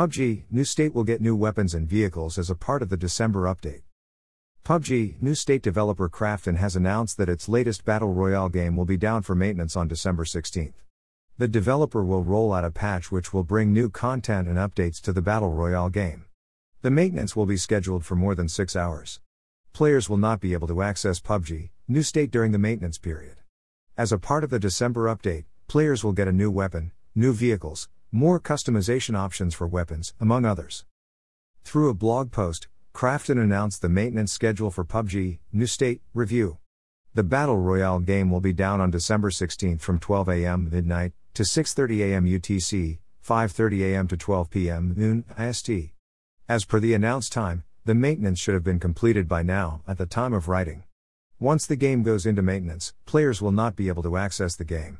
PUBG New State will get new weapons and vehicles as a part of the December update. PUBG New State developer Krafton has announced that its latest Battle Royale game will be down for maintenance on December 16. The developer will roll out a patch which will bring new content and updates to the Battle Royale game. The maintenance will be scheduled for more than 6 hours. Players will not be able to access PUBG New State during the maintenance period. As a part of the December update, players will get a new weapon, new vehicles, more customization options for weapons, among others. Through a blog post, Krafton announced the maintenance schedule for PUBG New State Review. The Battle Royale game will be down on December 16 from 12 a.m. midnight to 6:30 a.m. UTC, 5:30 a.m. to 12 p.m. noon IST. As per the announced time, the maintenance should have been completed by now at the time of writing. Once the game goes into maintenance, players will not be able to access the game.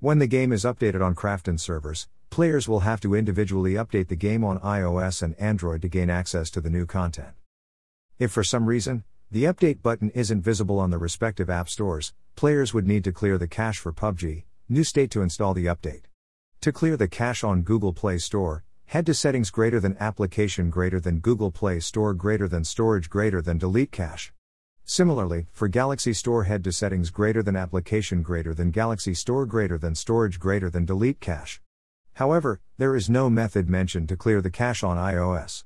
When the game is updated on Krafton servers, players will have to individually update the game on iOS and Android to gain access to the new content. If for some reason, the update button isn't visible on the respective app stores, players would need to clear the cache for PUBG, New State to install the update. To clear the cache on Google Play Store, head to settings greater than application greater than Google Play Store greater than storage greater than delete cache. Similarly, for Galaxy Store head to settings greater than application greater than Galaxy Store greater than storage greater than delete cache. However, there is no method mentioned to clear the cache on iOS.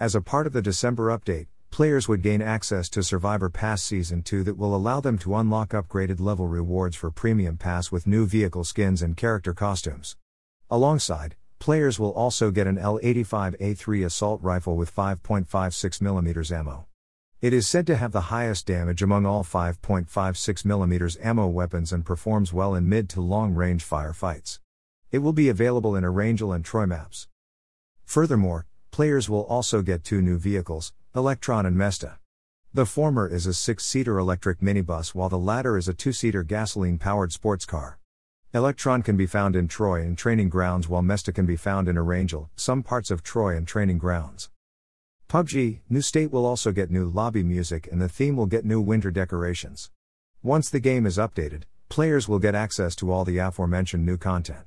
As a part of the December update, players would gain access to Survivor Pass Season 2 that will allow them to unlock upgraded level rewards for Premium Pass with new vehicle skins and character costumes. Alongside, players will also get an L85A3 assault rifle with 5.56mm ammo. It is said to have the highest damage among all 5.56mm ammo weapons and performs well in mid to long range firefights. It will be available in Erangel and Troy maps. Furthermore, players will also get two new vehicles, Electron and Mesta. The former is a six seater electric minibus while the latter is a two seater gasoline powered sports car. Electron can be found in Troy and training grounds while Mesta can be found in Erangel, some parts of Troy and training grounds. PUBG, New State will also get new lobby music and the theme will get new winter decorations. Once the game is updated, players will get access to all the aforementioned new content.